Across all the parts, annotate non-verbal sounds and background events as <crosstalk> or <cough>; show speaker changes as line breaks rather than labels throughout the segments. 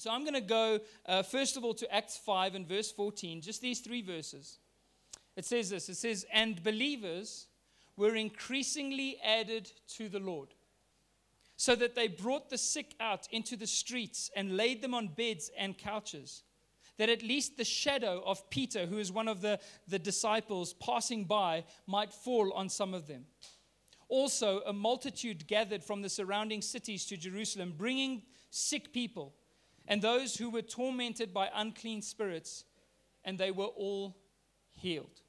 So I'm going to go, uh, first of all, to Acts 5 and verse 14, just these three verses. It says this it says, And believers were increasingly added to the Lord, so that they brought the sick out into the streets and laid them on beds and couches, that at least the shadow of Peter, who is one of the, the disciples passing by, might fall on some of them. Also, a multitude gathered from the surrounding cities to Jerusalem, bringing sick people and those who were tormented by unclean spirits, and they were all healed.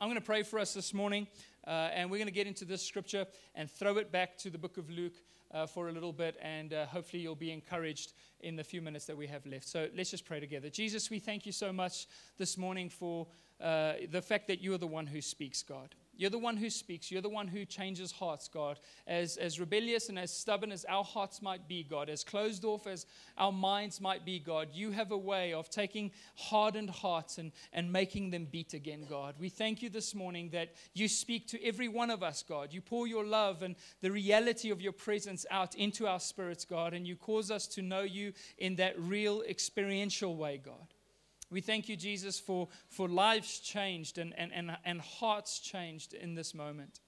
I'm going to pray for us this morning, uh, and we're going to get into this scripture and throw it back to the book of Luke uh, for a little bit, and uh, hopefully you'll be encouraged in the few minutes that we have left. So let's just pray together. Jesus, we thank you so much this morning for uh, the fact that you are the one who speaks, God. You're the one who speaks. You're the one who changes hearts, God. As, as rebellious and as stubborn as our hearts might be, God, as closed off as our minds might be, God, you have a way of taking hardened hearts and, and making them beat again, God. We thank you this morning that you speak to every one of us, God. You pour your love and the reality of your presence out into our spirits, God, and you cause us to know you in that real experiential way, God. We thank you, Jesus, for, for lives changed and, and, and, and hearts changed in this moment.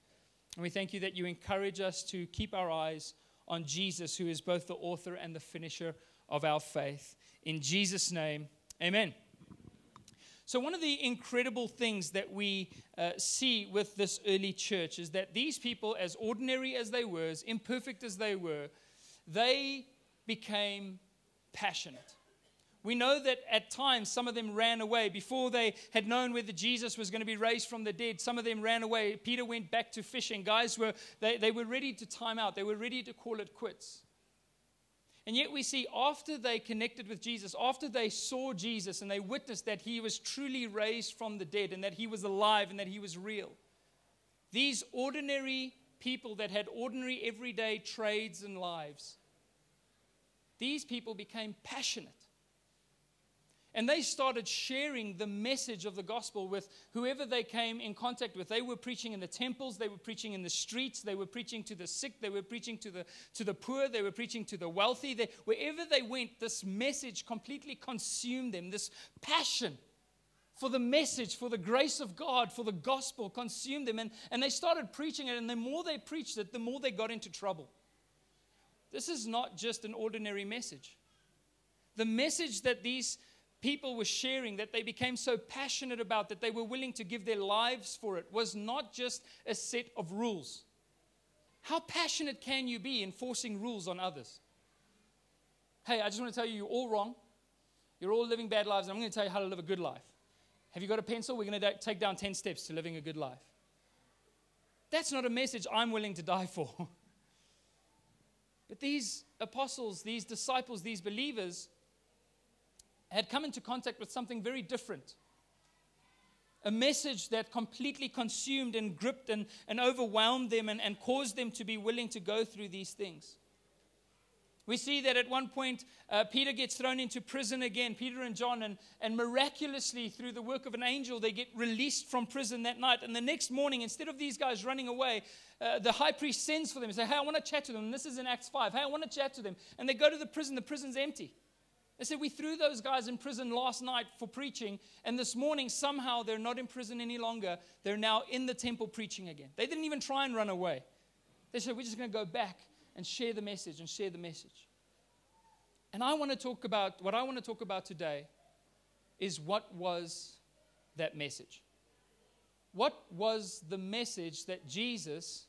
And we thank you that you encourage us to keep our eyes on Jesus, who is both the author and the finisher of our faith. In Jesus' name, amen. So, one of the incredible things that we uh, see with this early church is that these people, as ordinary as they were, as imperfect as they were, they became passionate. We know that at times some of them ran away. Before they had known whether Jesus was going to be raised from the dead, some of them ran away. Peter went back to fishing. Guys were, they, they were ready to time out, they were ready to call it quits. And yet we see after they connected with Jesus, after they saw Jesus and they witnessed that he was truly raised from the dead and that he was alive and that he was real, these ordinary people that had ordinary everyday trades and lives, these people became passionate and they started sharing the message of the gospel with whoever they came in contact with. They were preaching in the temples, they were preaching in the streets, they were preaching to the sick, they were preaching to the, to the poor, they were preaching to the wealthy. They, wherever they went, this message completely consumed them. This passion for the message, for the grace of God, for the gospel consumed them. And, and they started preaching it, and the more they preached it, the more they got into trouble. This is not just an ordinary message. The message that these people were sharing that they became so passionate about that they were willing to give their lives for it was not just a set of rules. How passionate can you be enforcing rules on others? Hey, I just want to tell you, you're all wrong. You're all living bad lives, and I'm going to tell you how to live a good life. Have you got a pencil? We're going to take down 10 steps to living a good life. That's not a message I'm willing to die for. <laughs> but these apostles, these disciples, these believers, had come into contact with something very different. A message that completely consumed and gripped and, and overwhelmed them and, and caused them to be willing to go through these things. We see that at one point, uh, Peter gets thrown into prison again, Peter and John, and, and miraculously, through the work of an angel, they get released from prison that night. And the next morning, instead of these guys running away, uh, the high priest sends for them and says, Hey, I want to chat to them. And this is in Acts 5. Hey, I want to chat to them. And they go to the prison, the prison's empty. They said, We threw those guys in prison last night for preaching, and this morning somehow they're not in prison any longer. They're now in the temple preaching again. They didn't even try and run away. They said, We're just going to go back and share the message and share the message. And I want to talk about what I want to talk about today is what was that message? What was the message that Jesus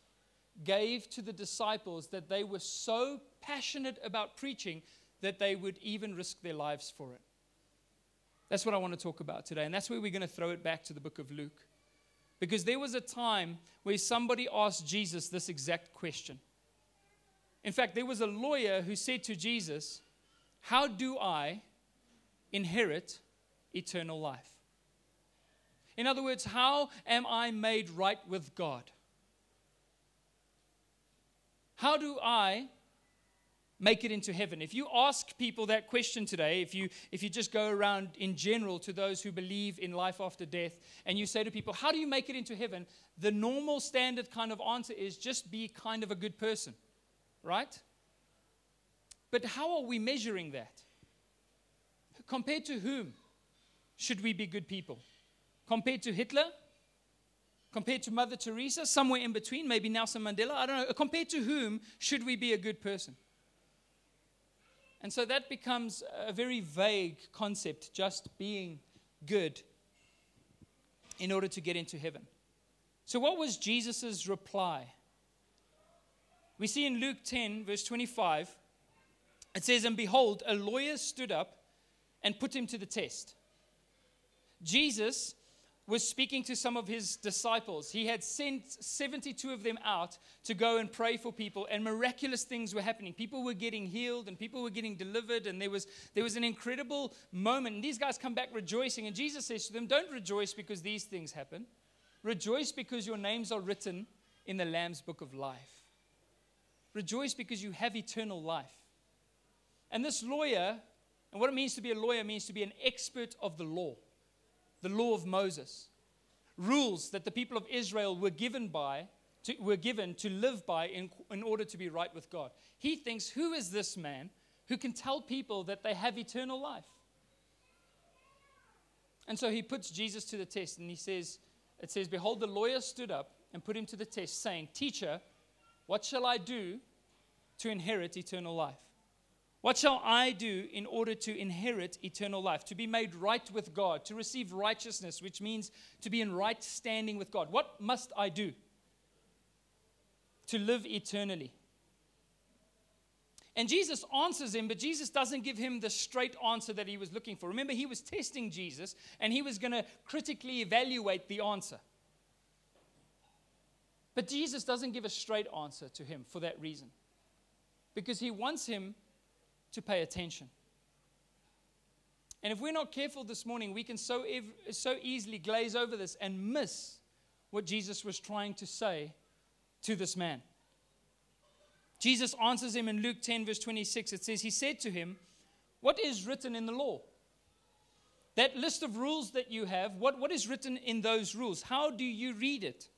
gave to the disciples that they were so passionate about preaching that they would even risk their lives for it. That's what I want to talk about today. And that's where we're going to throw it back to the book of Luke. Because there was a time where somebody asked Jesus this exact question. In fact, there was a lawyer who said to Jesus, How do I inherit eternal life? In other words, how am I made right with God? How do I make it into heaven. If you ask people that question today, if you, if you just go around in general to those who believe in life after death, and you say to people, How do you make it into heaven? The normal standard kind of answer is just be kind of a good person, right? But how are we measuring that? Compared to whom should we be good people? Compared to Hitler? Compared to Mother Teresa? Somewhere in between? Maybe Nelson Mandela? I don't know. Compared to whom should we be a good person? And so that becomes a very vague concept, just being good in order to get into heaven. So, what was Jesus' reply? We see in Luke 10, verse 25, it says, And behold, a lawyer stood up and put him to the test. Jesus was speaking to some of his disciples. He had sent 72 of them out to go and pray for people, and miraculous things were happening. People were getting healed, and people were getting delivered, and there was, there was an incredible moment. And these guys come back rejoicing, and Jesus says to them, Don't rejoice because these things happen. Rejoice because your names are written in the Lamb's book of life. Rejoice because you have eternal life. And this lawyer, and what it means to be a lawyer means to be an expert of the law the law of Moses, rules that the people of Israel were given by to, were given to live by in, in order to be right with God. He thinks, who is this man who can tell people that they have eternal life? And so he puts Jesus to the test and he says, it says, Behold, the lawyer stood up and put him to the test, saying, Teacher, what shall I do to inherit eternal life? What shall I do in order to inherit eternal life, to be made right with God, to receive righteousness, which means to be in right standing with God? What must I do to live eternally? And Jesus answers him, but Jesus doesn't give him the straight answer that he was looking for. Remember, he was testing Jesus and he was going to critically evaluate the answer. But Jesus doesn't give a straight answer to him for that reason. Because he wants him to pay attention. And if we're not careful this morning, we can so, ev- so easily glaze over this and miss what Jesus was trying to say to this man. Jesus answers him in Luke 10, verse 26. It says, He said to him, What is written in the law? That list of rules that you have, what, what is written in those rules? How do you read it?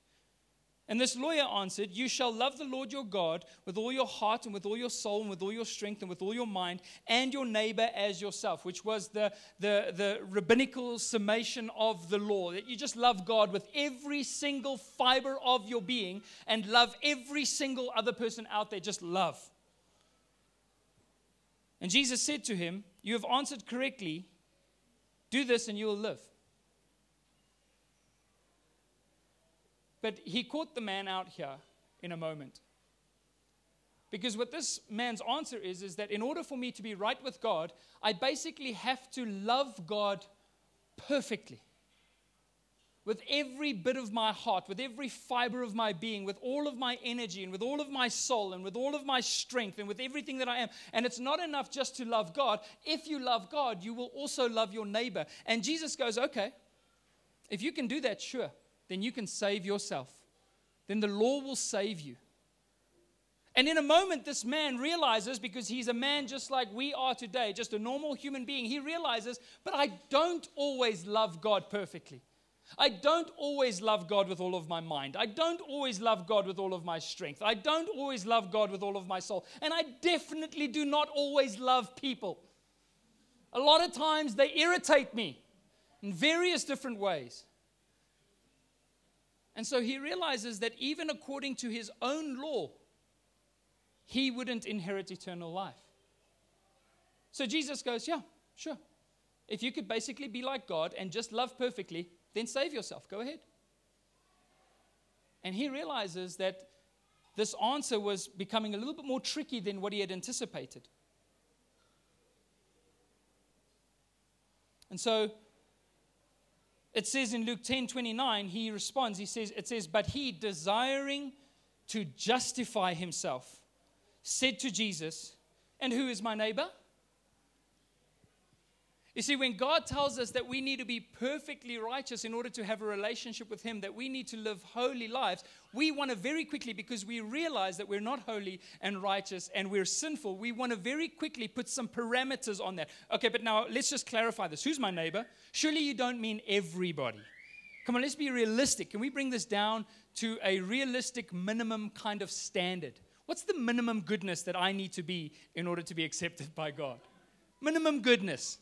And this lawyer answered, You shall love the Lord your God with all your heart and with all your soul and with all your strength and with all your mind, and your neighbor as yourself, which was the, the, the rabbinical summation of the law. That you just love God with every single fiber of your being and love every single other person out there. Just love. And Jesus said to him, You have answered correctly. Do this and you will live. But he caught the man out here in a moment. Because what this man's answer is, is that in order for me to be right with God, I basically have to love God perfectly. With every bit of my heart, with every fiber of my being, with all of my energy, and with all of my soul, and with all of my strength, and with everything that I am. And it's not enough just to love God. If you love God, you will also love your neighbor. And Jesus goes, okay, if you can do that, sure then you can save yourself. Then the law will save you. And in a moment, this man realizes, because he's a man just like we are today, just a normal human being, he realizes, but I don't always love God perfectly. I don't always love God with all of my mind. I don't always love God with all of my strength. I don't always love God with all of my soul. And I definitely do not always love people. A lot of times they irritate me in various different ways. And so he realizes that even according to his own law, he wouldn't inherit eternal life. So Jesus goes, Yeah, sure. If you could basically be like God and just love perfectly, then save yourself. Go ahead. And he realizes that this answer was becoming a little bit more tricky than what he had anticipated. And so it says in Luke 10 29, he responds, he says, it says, But he, desiring to justify himself, said to Jesus, And who is my neighbor? You see, when God tells us that we need to be perfectly righteous in order to have a relationship with Him, that we need to live holy lives, we want to very quickly, because we realize that we're not holy and righteous and we're sinful, we want to very quickly put some parameters on that. Okay, but now let's just clarify this. Who's my neighbor? Surely you don't mean everybody. Come on, let's be realistic. Can we bring this down to a realistic minimum kind of standard? What's the minimum goodness that I need to be in order to be accepted by God? Minimum goodness.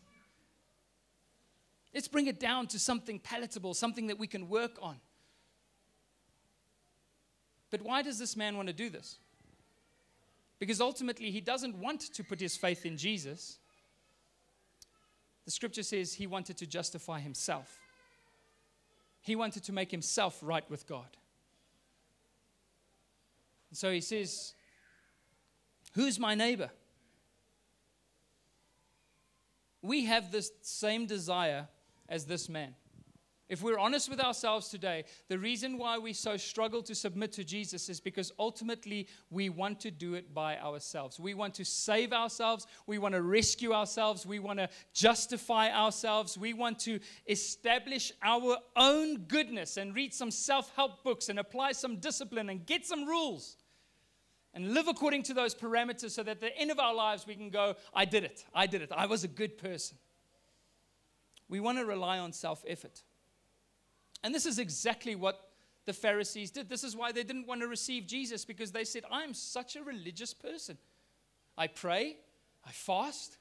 Let's bring it down to something palatable, something that we can work on. But why does this man want to do this? Because ultimately, he doesn't want to put his faith in Jesus. The scripture says he wanted to justify himself, he wanted to make himself right with God. And so he says, Who's my neighbor? We have this same desire as this man. If we're honest with ourselves today, the reason why we so struggle to submit to Jesus is because ultimately we want to do it by ourselves. We want to save ourselves. We want to rescue ourselves. We want to justify ourselves. We want to establish our own goodness and read some self help books and apply some discipline and get some rules and live according to those parameters so that at the end of our lives we can go, I did it. I did it. I was a good person. We want to rely on self effort. And this is exactly what the Pharisees did. This is why they didn't want to receive Jesus because they said, I'm such a religious person. I pray, I fast,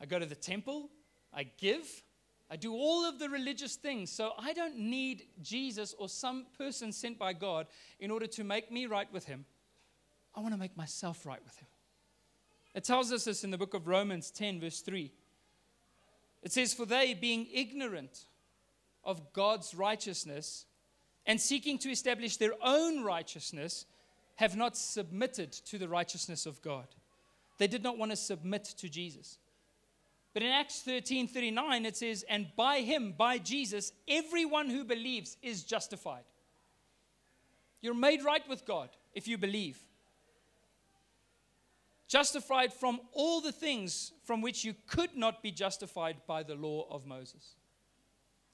I go to the temple, I give, I do all of the religious things. So I don't need Jesus or some person sent by God in order to make me right with Him. I want to make myself right with Him. It tells us this in the book of Romans 10, verse 3. It says, For they, being ignorant of God's righteousness and seeking to establish their own righteousness, have not submitted to the righteousness of God. They did not want to submit to Jesus. But in Acts 13 39, it says, And by him, by Jesus, everyone who believes is justified. You're made right with God if you believe. Justified from all the things from which you could not be justified by the law of Moses.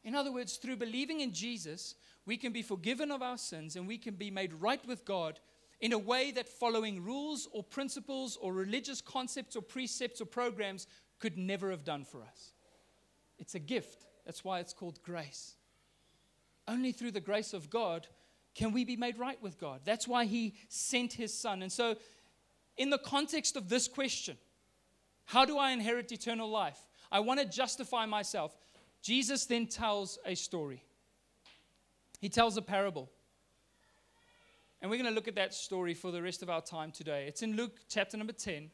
In other words, through believing in Jesus, we can be forgiven of our sins and we can be made right with God in a way that following rules or principles or religious concepts or precepts or programs could never have done for us. It's a gift. That's why it's called grace. Only through the grace of God can we be made right with God. That's why He sent His Son. And so, in the context of this question, how do I inherit eternal life? I want to justify myself. Jesus then tells a story. He tells a parable. And we're going to look at that story for the rest of our time today. It's in Luke chapter number 10.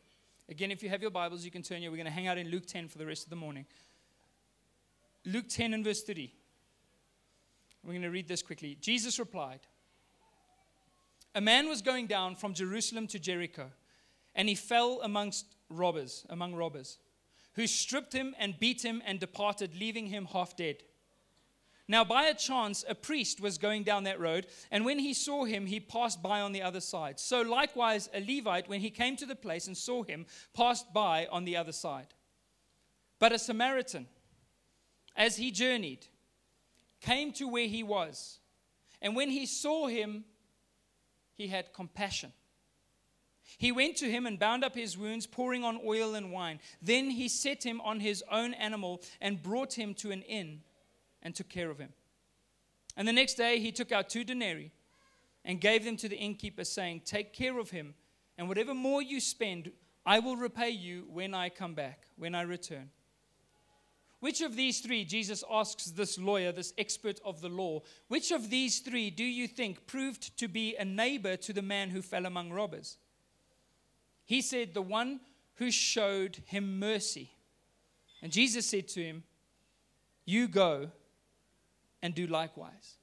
Again, if you have your Bibles, you can turn here. We're going to hang out in Luke 10 for the rest of the morning. Luke 10 and verse 30. We're going to read this quickly. Jesus replied A man was going down from Jerusalem to Jericho, and he fell amongst robbers, among robbers who stripped him and beat him and departed, leaving him half dead. Now, by a chance, a priest was going down that road, and when he saw him, he passed by on the other side. So, likewise, a Levite, when he came to the place and saw him, passed by on the other side. But a Samaritan, as he journeyed, came to where he was, and when he saw him, he had compassion he went to him and bound up his wounds, pouring on oil and wine. Then he set him on his own animal and brought him to an inn and took care of him. And the next day he took out two denarii and gave them to the innkeeper, saying, Take care of him, and whatever more you spend, I will repay you when I come back, when I return. Which of these three, Jesus asks this lawyer, this expert of the law, which of these three do you think proved to be a neighbor to the man who fell among robbers? He said, The one who showed him mercy. And Jesus said to him, You go and do likewise.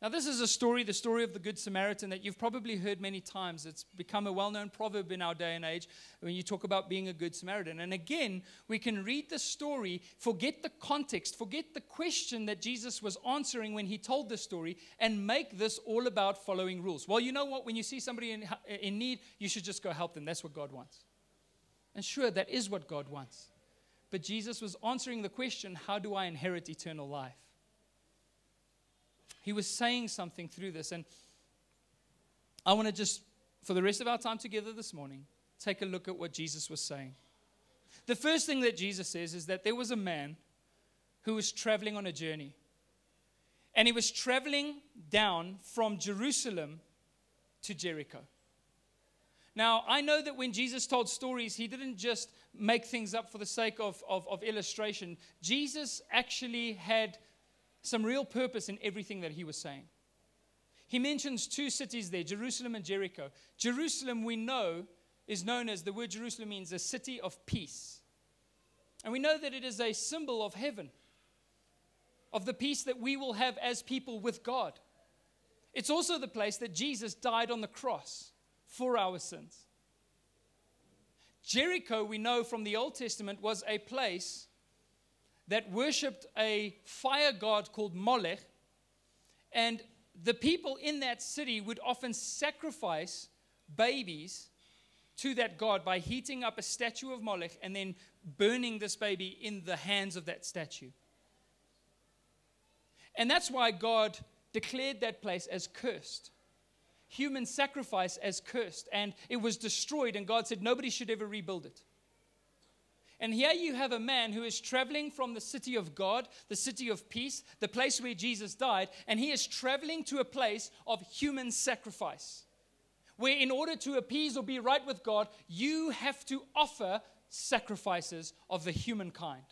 Now, this is a story, the story of the Good Samaritan, that you've probably heard many times. It's become a well known proverb in our day and age when you talk about being a Good Samaritan. And again, we can read the story, forget the context, forget the question that Jesus was answering when he told the story, and make this all about following rules. Well, you know what? When you see somebody in, in need, you should just go help them. That's what God wants. And sure, that is what God wants. But Jesus was answering the question how do I inherit eternal life? He was saying something through this. And I want to just, for the rest of our time together this morning, take a look at what Jesus was saying. The first thing that Jesus says is that there was a man who was traveling on a journey. And he was traveling down from Jerusalem to Jericho. Now, I know that when Jesus told stories, he didn't just make things up for the sake of, of, of illustration. Jesus actually had some real purpose in everything that he was saying. He mentions two cities there, Jerusalem and Jericho. Jerusalem, we know, is known as the word Jerusalem means a city of peace. And we know that it is a symbol of heaven, of the peace that we will have as people with God. It's also the place that Jesus died on the cross for our sins. Jericho, we know from the Old Testament, was a place that worshipped a fire god called Molech. And the people in that city would often sacrifice babies to that god by heating up a statue of Molech and then burning this baby in the hands of that statue. And that's why God declared that place as cursed. Human sacrifice as cursed. And it was destroyed, and God said nobody should ever rebuild it. And here you have a man who is traveling from the city of God, the city of peace, the place where Jesus died, and he is traveling to a place of human sacrifice. Where, in order to appease or be right with God, you have to offer sacrifices of the human kind.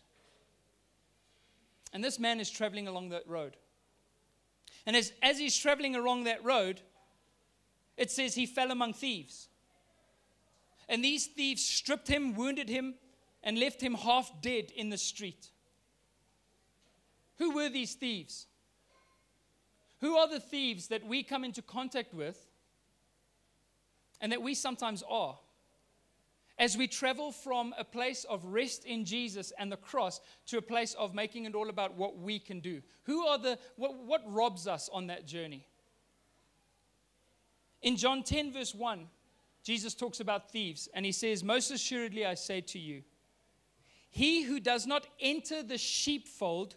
And this man is traveling along that road. And as, as he's traveling along that road, it says he fell among thieves. And these thieves stripped him, wounded him, and left him half dead in the street. Who were these thieves? Who are the thieves that we come into contact with and that we sometimes are? As we travel from a place of rest in Jesus and the cross to a place of making it all about what we can do. Who are the, what, what robs us on that journey? In John 10, verse 1, Jesus talks about thieves and he says, Most assuredly I say to you, he who does not enter the sheepfold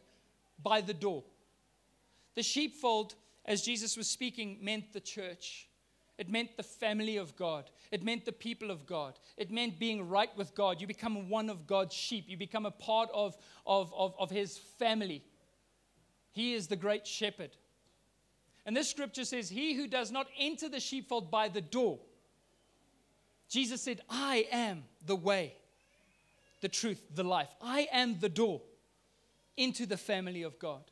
by the door. The sheepfold, as Jesus was speaking, meant the church. It meant the family of God. It meant the people of God. It meant being right with God. You become one of God's sheep. You become a part of, of, of, of his family. He is the great shepherd. And this scripture says, He who does not enter the sheepfold by the door. Jesus said, I am the way, the truth, the life. I am the door into the family of God.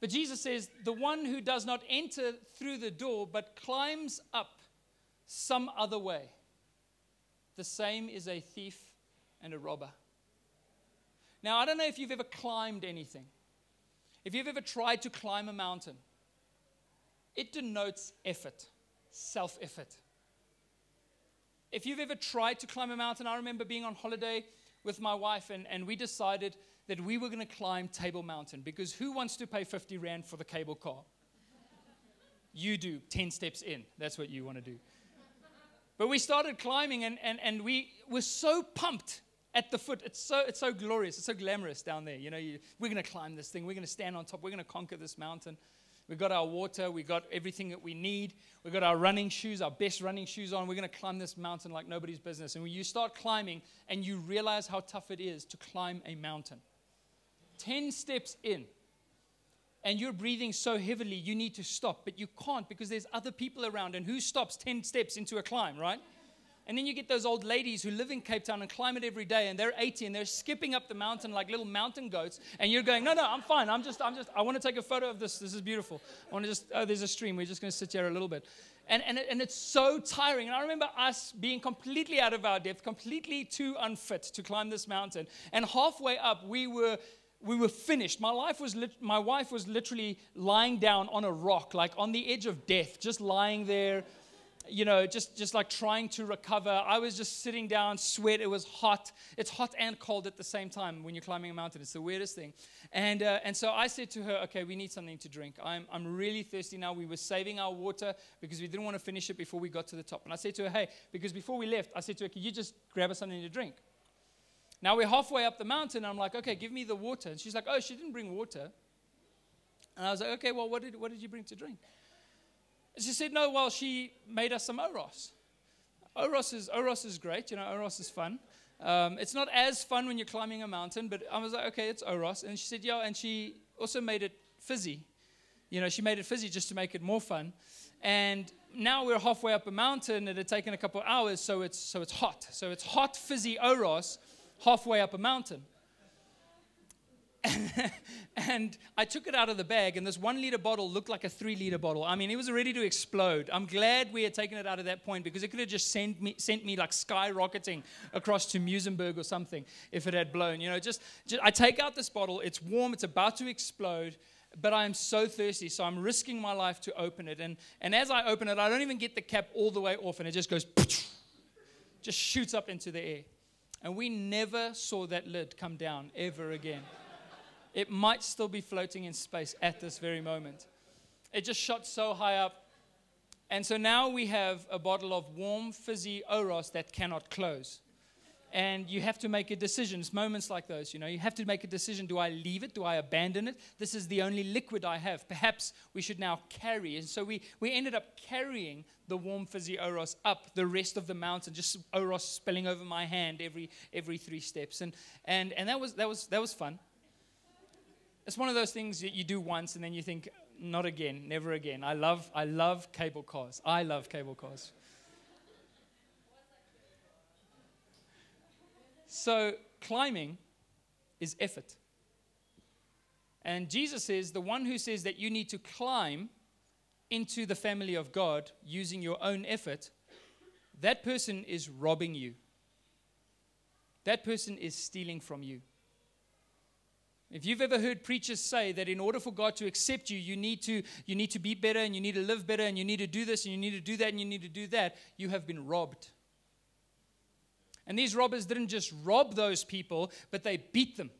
But Jesus says, the one who does not enter through the door but climbs up some other way, the same is a thief and a robber. Now, I don't know if you've ever climbed anything. If you've ever tried to climb a mountain, it denotes effort, self effort. If you've ever tried to climb a mountain, I remember being on holiday with my wife, and, and we decided that we were going to climb Table Mountain because who wants to pay 50 Rand for the cable car? you do, 10 steps in. That's what you want to do. But we started climbing, and, and, and we were so pumped at the foot. It's so, it's so glorious, it's so glamorous down there. You know, you, we're going to climb this thing, we're going to stand on top, we're going to conquer this mountain. We got our water, we got everything that we need. We got our running shoes, our best running shoes on. We're going to climb this mountain like nobody's business. And when you start climbing and you realize how tough it is to climb a mountain, 10 steps in, and you're breathing so heavily, you need to stop, but you can't because there's other people around. And who stops 10 steps into a climb, right? And then you get those old ladies who live in Cape Town and climb it every day, and they're 80 and they're skipping up the mountain like little mountain goats. And you're going, no, no, I'm fine. I'm just, I'm just, I want to take a photo of this. This is beautiful. I want to just, oh, there's a stream. We're just going to sit here a little bit. And, and, and it's so tiring. And I remember us being completely out of our depth, completely too unfit to climb this mountain. And halfway up, we were we were finished. My, life was lit- my wife was literally lying down on a rock, like on the edge of death, just lying there, you know, just, just like trying to recover. I was just sitting down, sweat. It was hot. It's hot and cold at the same time when you're climbing a mountain. It's the weirdest thing. And, uh, and so I said to her, okay, we need something to drink. I'm, I'm really thirsty now. We were saving our water because we didn't want to finish it before we got to the top. And I said to her, hey, because before we left, I said to her, can you just grab us something to drink? Now we're halfway up the mountain. I'm like, okay, give me the water. And she's like, oh, she didn't bring water. And I was like, okay, well, what did, what did you bring to drink? She said, no, well, she made us some Oros. Oros is, Oros is great. You know, Oros is fun. Um, it's not as fun when you're climbing a mountain, but I was like, okay, it's Oros. And she said, yeah, and she also made it fizzy. You know, she made it fizzy just to make it more fun. And now we're halfway up a mountain. It had taken a couple hours, so it's, so it's hot. So it's hot, fizzy Oros halfway up a mountain. <laughs> and I took it out of the bag, and this one liter bottle looked like a three liter bottle. I mean, it was ready to explode. I'm glad we had taken it out at that point because it could have just sent me, sent me like skyrocketing across to Muizenberg or something if it had blown. You know, just, just I take out this bottle, it's warm, it's about to explode, but I am so thirsty, so I'm risking my life to open it. And, and as I open it, I don't even get the cap all the way off, and it just goes, <laughs> just shoots up into the air. And we never saw that lid come down ever again. It might still be floating in space at this very moment. It just shot so high up. And so now we have a bottle of warm, fizzy Oros that cannot close. And you have to make a decision. It's moments like those, you know. You have to make a decision. Do I leave it? Do I abandon it? This is the only liquid I have. Perhaps we should now carry. And so we, we ended up carrying the warm, fizzy Oros up the rest of the mountain, just Oros spilling over my hand every, every three steps. And, and, and that, was, that, was, that was fun. It's one of those things that you do once and then you think, not again, never again. I love, I love cable cars. I love cable cars. So, climbing is effort. And Jesus says the one who says that you need to climb into the family of God using your own effort, that person is robbing you. That person is stealing from you. If you've ever heard preachers say that in order for God to accept you, you need to, you need to be better and you need to live better and you need to do this and you need to do that and you need to do that, you have been robbed. And these robbers didn't just rob those people, but they beat them.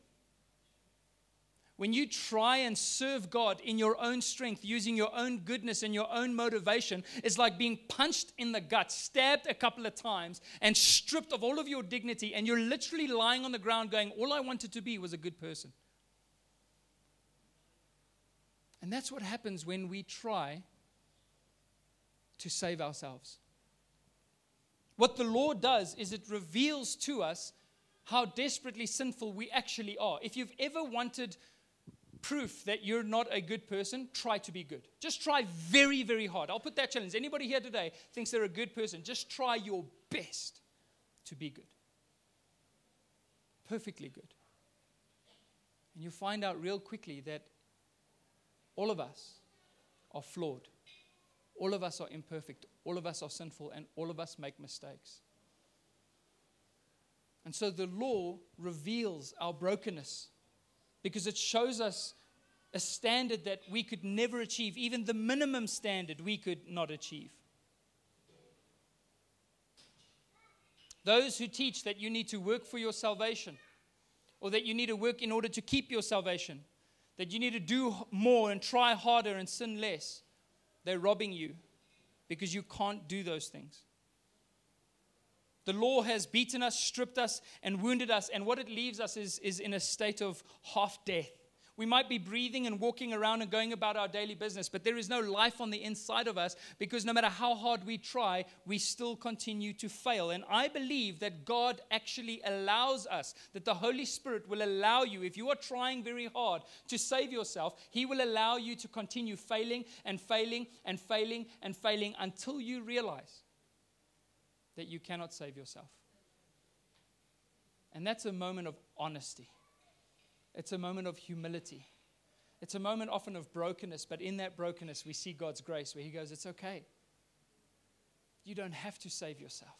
When you try and serve God in your own strength, using your own goodness and your own motivation, it's like being punched in the gut, stabbed a couple of times, and stripped of all of your dignity. And you're literally lying on the ground going, All I wanted to be was a good person. And that's what happens when we try to save ourselves. What the law does is it reveals to us how desperately sinful we actually are. If you've ever wanted proof that you're not a good person, try to be good. Just try very, very hard. I'll put that challenge. Anybody here today thinks they're a good person, just try your best to be good. Perfectly good. And you'll find out real quickly that all of us are flawed. All of us are imperfect. All of us are sinful. And all of us make mistakes. And so the law reveals our brokenness because it shows us a standard that we could never achieve, even the minimum standard we could not achieve. Those who teach that you need to work for your salvation or that you need to work in order to keep your salvation that you need to do more and try harder and sin less, they're robbing you because you can't do those things. The law has beaten us, stripped us, and wounded us, and what it leaves us is, is in a state of half death. We might be breathing and walking around and going about our daily business, but there is no life on the inside of us because no matter how hard we try, we still continue to fail. And I believe that God actually allows us, that the Holy Spirit will allow you, if you are trying very hard to save yourself, He will allow you to continue failing and failing and failing and failing until you realize that you cannot save yourself. And that's a moment of honesty. It's a moment of humility. It's a moment often of brokenness, but in that brokenness, we see God's grace where He goes, It's okay. You don't have to save yourself.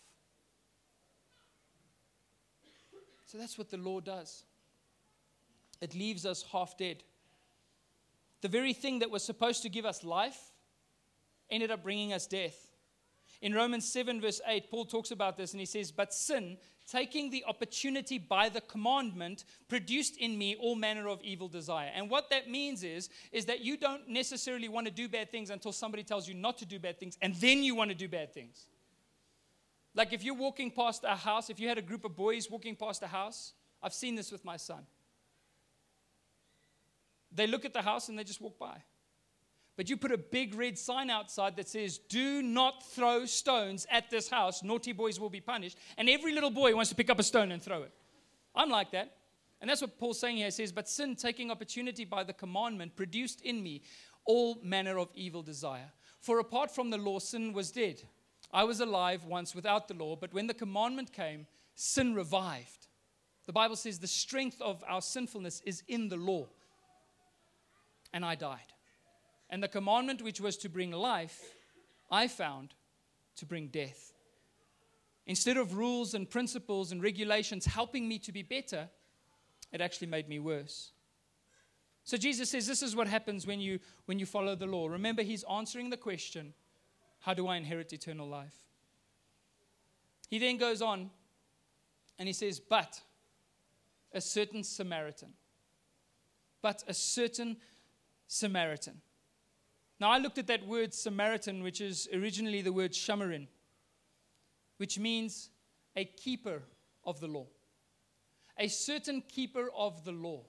So that's what the law does it leaves us half dead. The very thing that was supposed to give us life ended up bringing us death. In Romans 7, verse 8, Paul talks about this and he says, But sin, taking the opportunity by the commandment, produced in me all manner of evil desire. And what that means is, is that you don't necessarily want to do bad things until somebody tells you not to do bad things, and then you want to do bad things. Like if you're walking past a house, if you had a group of boys walking past a house, I've seen this with my son. They look at the house and they just walk by but you put a big red sign outside that says, Do not throw stones at this house. Naughty boys will be punished. And every little boy wants to pick up a stone and throw it. I'm like that. And that's what Paul's saying here. He says, But sin, taking opportunity by the commandment, produced in me all manner of evil desire. For apart from the law, sin was dead. I was alive once without the law, but when the commandment came, sin revived. The Bible says the strength of our sinfulness is in the law. And I died. And the commandment which was to bring life, I found to bring death. Instead of rules and principles and regulations helping me to be better, it actually made me worse. So Jesus says this is what happens when you when you follow the law. Remember he's answering the question, how do I inherit eternal life? He then goes on and he says, but a certain Samaritan. But a certain Samaritan. Now, I looked at that word Samaritan, which is originally the word shamarin, which means a keeper of the law. A certain keeper of the law.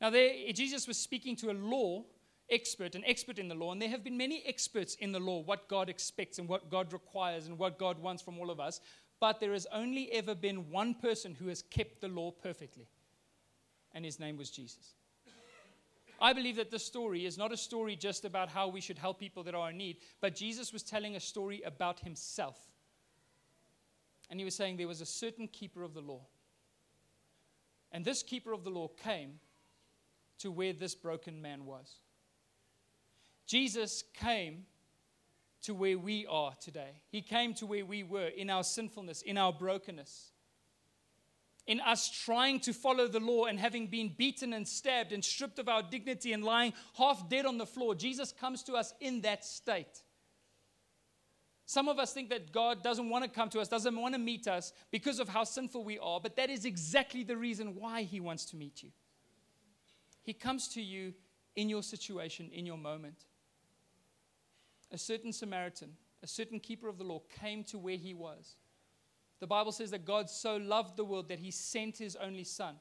Now, there, Jesus was speaking to a law expert, an expert in the law, and there have been many experts in the law, what God expects and what God requires and what God wants from all of us. But there has only ever been one person who has kept the law perfectly, and his name was Jesus. I believe that this story is not a story just about how we should help people that are in need, but Jesus was telling a story about himself. And he was saying there was a certain keeper of the law. And this keeper of the law came to where this broken man was. Jesus came to where we are today. He came to where we were in our sinfulness, in our brokenness in us trying to follow the law and having been beaten and stabbed and stripped of our dignity and lying half dead on the floor, Jesus comes to us in that state. Some of us think that God doesn't want to come to us, doesn't want to meet us because of how sinful we are, but that is exactly the reason why He wants to meet you. He comes to you in your situation, in your moment. A certain Samaritan, a certain keeper of the law, came to where he was. The Bible says that God so loved the world that he sent his only son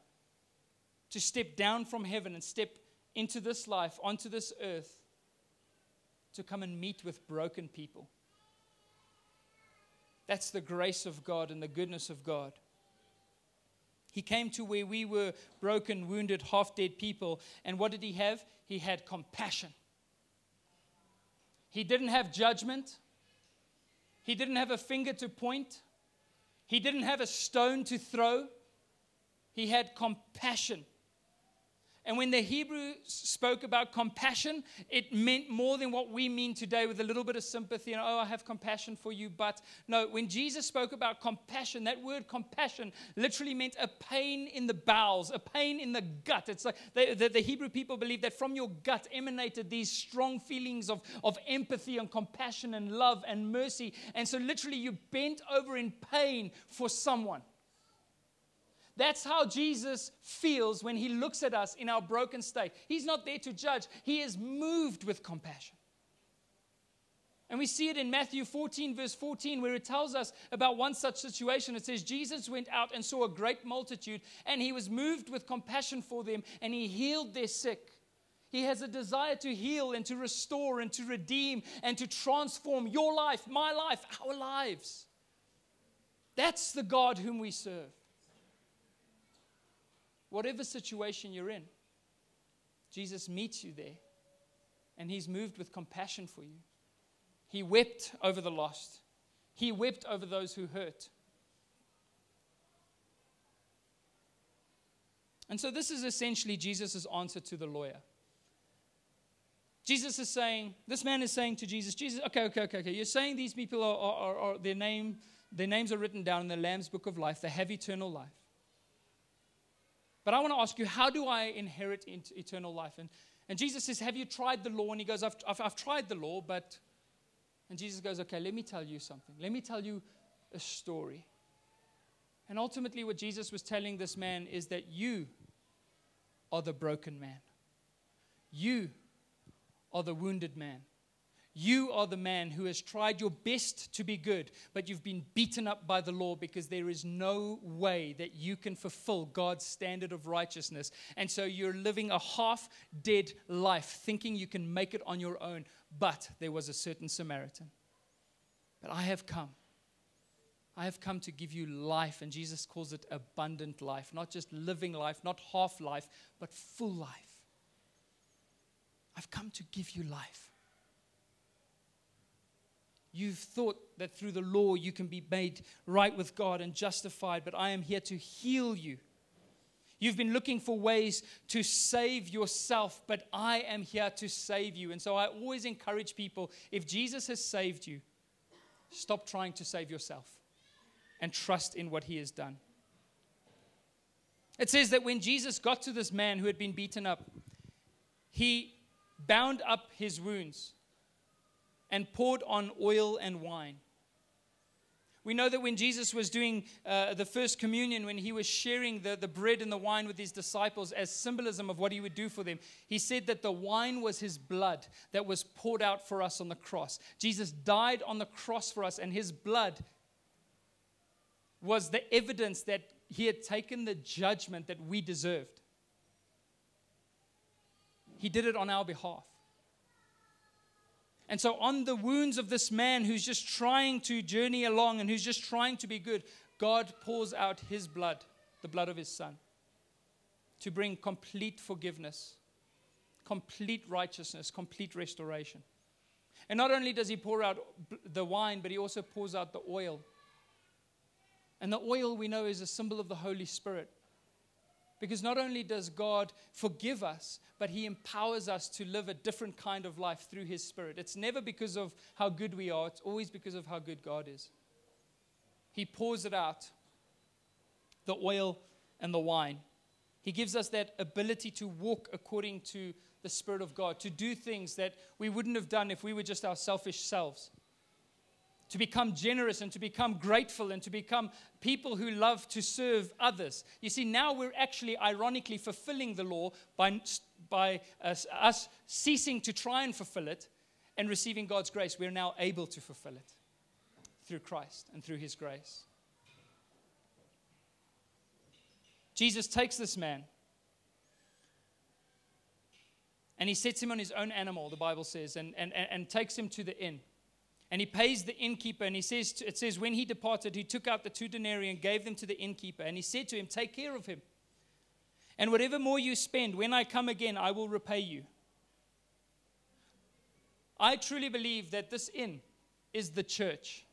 to step down from heaven and step into this life, onto this earth, to come and meet with broken people. That's the grace of God and the goodness of God. He came to where we were broken, wounded, half dead people. And what did he have? He had compassion. He didn't have judgment, he didn't have a finger to point. He didn't have a stone to throw, he had compassion. And when the Hebrews spoke about compassion, it meant more than what we mean today with a little bit of sympathy and, oh, I have compassion for you. But no, when Jesus spoke about compassion, that word compassion literally meant a pain in the bowels, a pain in the gut. It's like the, the, the Hebrew people believed that from your gut emanated these strong feelings of, of empathy and compassion and love and mercy. And so literally you bent over in pain for someone. That's how Jesus feels when he looks at us in our broken state. He's not there to judge, he is moved with compassion. And we see it in Matthew 14, verse 14, where it tells us about one such situation. It says, Jesus went out and saw a great multitude, and he was moved with compassion for them, and he healed their sick. He has a desire to heal and to restore and to redeem and to transform your life, my life, our lives. That's the God whom we serve whatever situation you're in, Jesus meets you there and he's moved with compassion for you. He wept over the lost, he wept over those who hurt. And so, this is essentially Jesus' answer to the lawyer. Jesus is saying, this man is saying to Jesus, Jesus, okay, okay, okay, okay. You're saying these people are, are, are, their name, their names are written down in the Lamb's book of life. They have eternal life. But I want to ask you, how do I inherit eternal life? And, and Jesus says, Have you tried the law? And he goes, I've, I've, I've tried the law, but. And Jesus goes, Okay, let me tell you something. Let me tell you a story. And ultimately, what Jesus was telling this man is that you are the broken man, you are the wounded man. You are the man who has tried your best to be good, but you've been beaten up by the law because there is no way that you can fulfill God's standard of righteousness. And so you're living a half dead life, thinking you can make it on your own. But there was a certain Samaritan. But I have come. I have come to give you life, and Jesus calls it abundant life, not just living life, not half life, but full life. I've come to give you life. You've thought that through the law you can be made right with God and justified, but I am here to heal you. You've been looking for ways to save yourself, but I am here to save you. And so I always encourage people if Jesus has saved you, stop trying to save yourself and trust in what he has done. It says that when Jesus got to this man who had been beaten up, he bound up his wounds and poured on oil and wine. We know that when Jesus was doing uh, the first communion, when he was sharing the, the bread and the wine with his disciples as symbolism of what he would do for them, he said that the wine was his blood that was poured out for us on the cross. Jesus died on the cross for us, and his blood was the evidence that he had taken the judgment that we deserved. He did it on our behalf. And so, on the wounds of this man who's just trying to journey along and who's just trying to be good, God pours out his blood, the blood of his son, to bring complete forgiveness, complete righteousness, complete restoration. And not only does he pour out the wine, but he also pours out the oil. And the oil we know is a symbol of the Holy Spirit. Because not only does God forgive us, but He empowers us to live a different kind of life through His Spirit. It's never because of how good we are, it's always because of how good God is. He pours it out the oil and the wine. He gives us that ability to walk according to the Spirit of God, to do things that we wouldn't have done if we were just our selfish selves to become generous and to become grateful and to become people who love to serve others. You see, now we're actually ironically fulfilling the law by, by uh, us, us ceasing to try and fulfill it and receiving God's grace. We're now able to fulfill it through Christ and through His grace. Jesus takes this man and he sets him on his own animal, the Bible says, and, and, and takes him to the inn. And he pays the innkeeper, and he says, to, it says, when he departed, he took out the two denarii and gave them to the innkeeper. And he said to him, Take care of him. And whatever more you spend, when I come again, I will repay you. I truly believe that this inn is the church.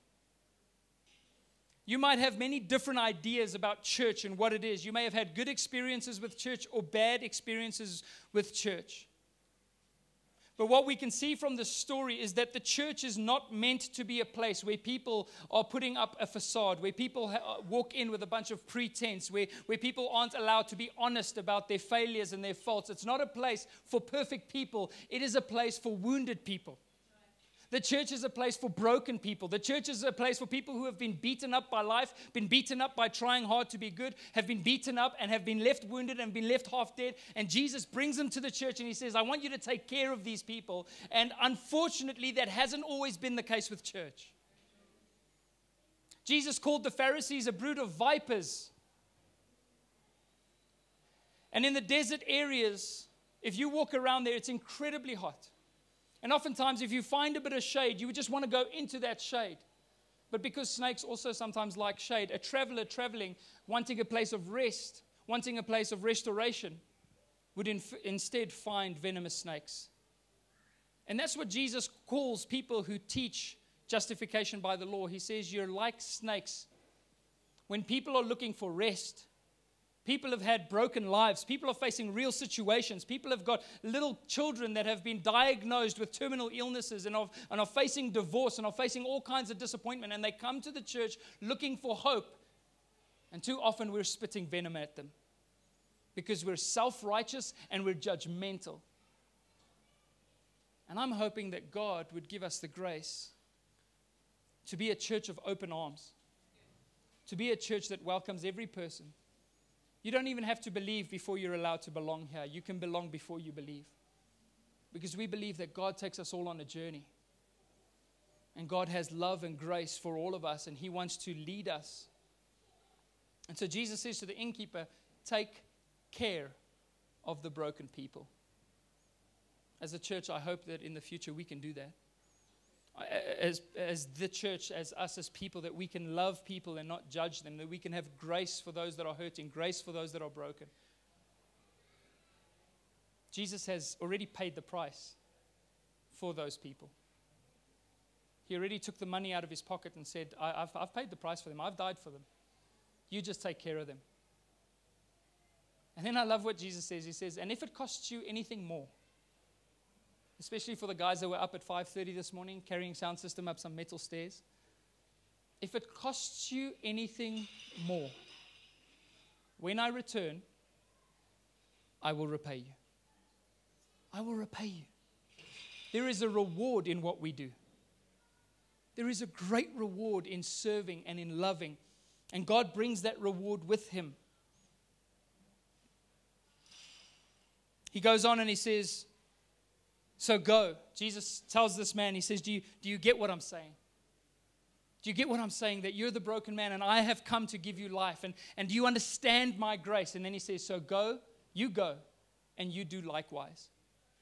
You might have many different ideas about church and what it is. You may have had good experiences with church or bad experiences with church. But what we can see from the story is that the church is not meant to be a place where people are putting up a facade, where people uh, walk in with a bunch of pretense, where, where people aren't allowed to be honest about their failures and their faults. It's not a place for perfect people, it is a place for wounded people. The church is a place for broken people. The church is a place for people who have been beaten up by life, been beaten up by trying hard to be good, have been beaten up and have been left wounded and been left half dead. And Jesus brings them to the church and he says, I want you to take care of these people. And unfortunately, that hasn't always been the case with church. Jesus called the Pharisees a brood of vipers. And in the desert areas, if you walk around there, it's incredibly hot. And oftentimes, if you find a bit of shade, you would just want to go into that shade. But because snakes also sometimes like shade, a traveler traveling, wanting a place of rest, wanting a place of restoration, would inf- instead find venomous snakes. And that's what Jesus calls people who teach justification by the law. He says, You're like snakes. When people are looking for rest, People have had broken lives. People are facing real situations. People have got little children that have been diagnosed with terminal illnesses and are, and are facing divorce and are facing all kinds of disappointment. And they come to the church looking for hope. And too often we're spitting venom at them because we're self righteous and we're judgmental. And I'm hoping that God would give us the grace to be a church of open arms, to be a church that welcomes every person you don't even have to believe before you're allowed to belong here. You can belong before you believe. Because we believe that God takes us all on a journey. And God has love and grace for all of us, and He wants to lead us. And so Jesus says to the innkeeper, Take care of the broken people. As a church, I hope that in the future we can do that as, as the church, as us as people, that we can love people and not judge them, that we can have grace for those that are hurting, grace for those that are broken. Jesus has already paid the price for those people. He already took the money out of his pocket and said, I, have I've paid the price for them, I've died for them. You just take care of them. And then I love what Jesus says. He says, And if it costs you anything more, especially for the guys that were up at 5:30 this morning carrying sound system up some metal stairs, if it costs you anything more, when I return, I will repay you. I will repay you. There is a reward in what we do. There is a great reward in serving and in loving, and God brings that reward with Him. He goes on and he says, So go. Jesus tells this man, He says, Do you, do you get what I'm saying? Do you get what I'm saying? That you're the broken man and I have come to give you life. And, and do you understand my grace? And then he says, So go, you go, and you do likewise.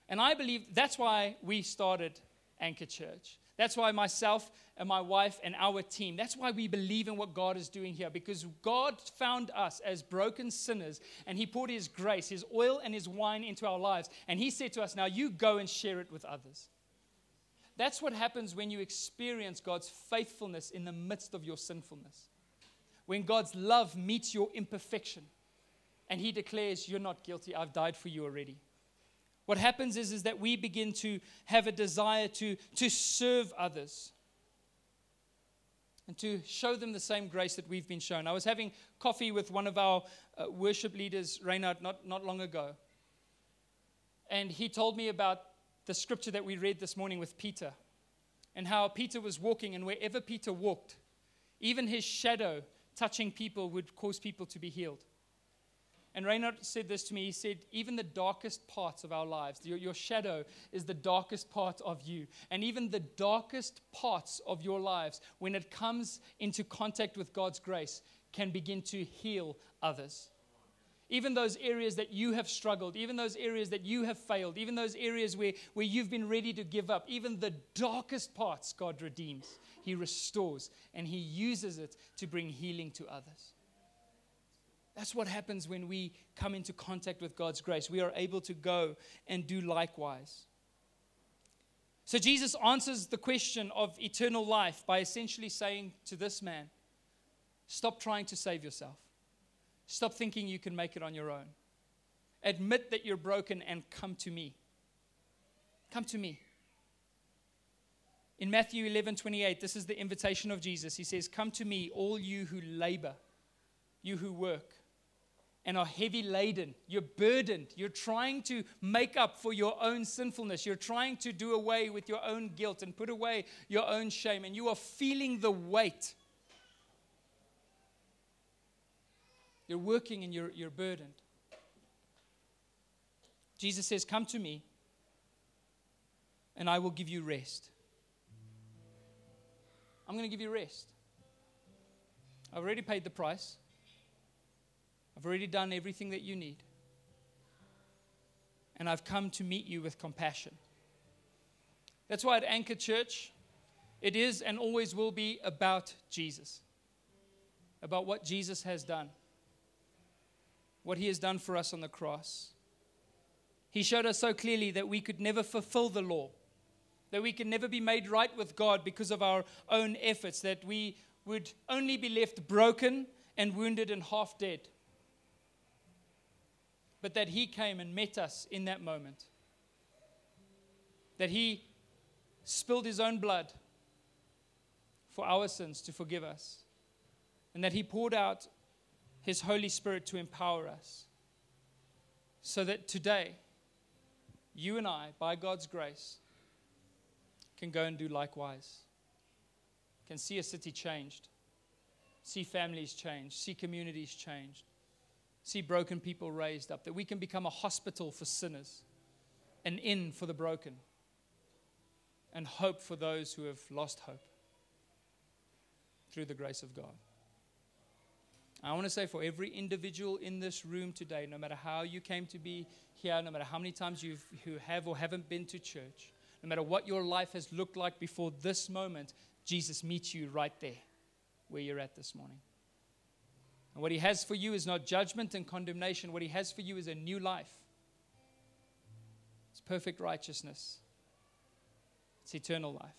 And I believe that's why we started Anchor Church. That's why myself and my wife and our team, that's why we believe in what God is doing here because God found us as broken sinners and He poured His grace, His oil, and His wine into our lives. And He said to us, Now you go and share it with others. That's what happens when you experience God's faithfulness in the midst of your sinfulness. When God's love meets your imperfection and He declares, You're not guilty, I've died for you already. What happens is, is that we begin to have a desire to, to serve others and to show them the same grace that we've been shown. I was having coffee with one of our uh, worship leaders, Reynard, not, not long ago. And he told me about the scripture that we read this morning with Peter and how Peter was walking, and wherever Peter walked, even his shadow touching people would cause people to be healed. And Reynard said this to me. He said, Even the darkest parts of our lives, your, your, shadow is the darkest part of you. And even the darkest parts of your lives, when it comes into contact with God's grace, can begin to heal others. Even those areas that you have struggled, even those areas that you have failed, even those areas where, where you've been ready to give up, even the darkest parts, God redeems. He restores, and He uses it to bring healing to others. That's what happens when we come into contact with God's grace. We are able to go and do likewise. So Jesus answers the question of eternal life by essentially saying to this man, Stop trying to save yourself. Stop thinking you can make it on your own. Admit that you're broken and come to me. Come to me. In Matthew 11 28, this is the invitation of Jesus. He says, Come to me, all you who labor, you who work and are heavy laden. You're burdened. You're trying to make up for your own sinfulness. You're trying to do away with your own guilt and put away your own shame, and you are feeling the weight. You're working and you're, you're burdened. Jesus says, Come to me, and I will give you rest. I'm going to give you rest. I've already paid the price. I've already done everything that you need. And I've come to meet you with compassion. That's why at Anchor Church, it is and always will be about Jesus, about what Jesus has done, what he has done for us on the cross. He showed us so clearly that we could never fulfill the law, that we can never be made right with God because of our own efforts, that we would only be left broken and wounded and half dead but that He came and met us in that moment. That He spilled His own blood for our sins to forgive us. And that He poured out His Holy Spirit to empower us. So that today, you and I, by God's grace, can go and do likewise. Can see a city changed, see families changed, see communities changed see broken people raised up, that we can become a hospital for sinners, an inn for the broken, and hope for those who have lost hope through the grace of God. I want to say for every individual in this room today, no matter how you came to be here, no matter how many times you have or haven't been to church, no matter what your life has looked like before this moment, Jesus meets you right there where you're at this morning. And what He has for you is not judgment and condemnation. What He has for you is a new life. It's perfect righteousness, it's eternal life.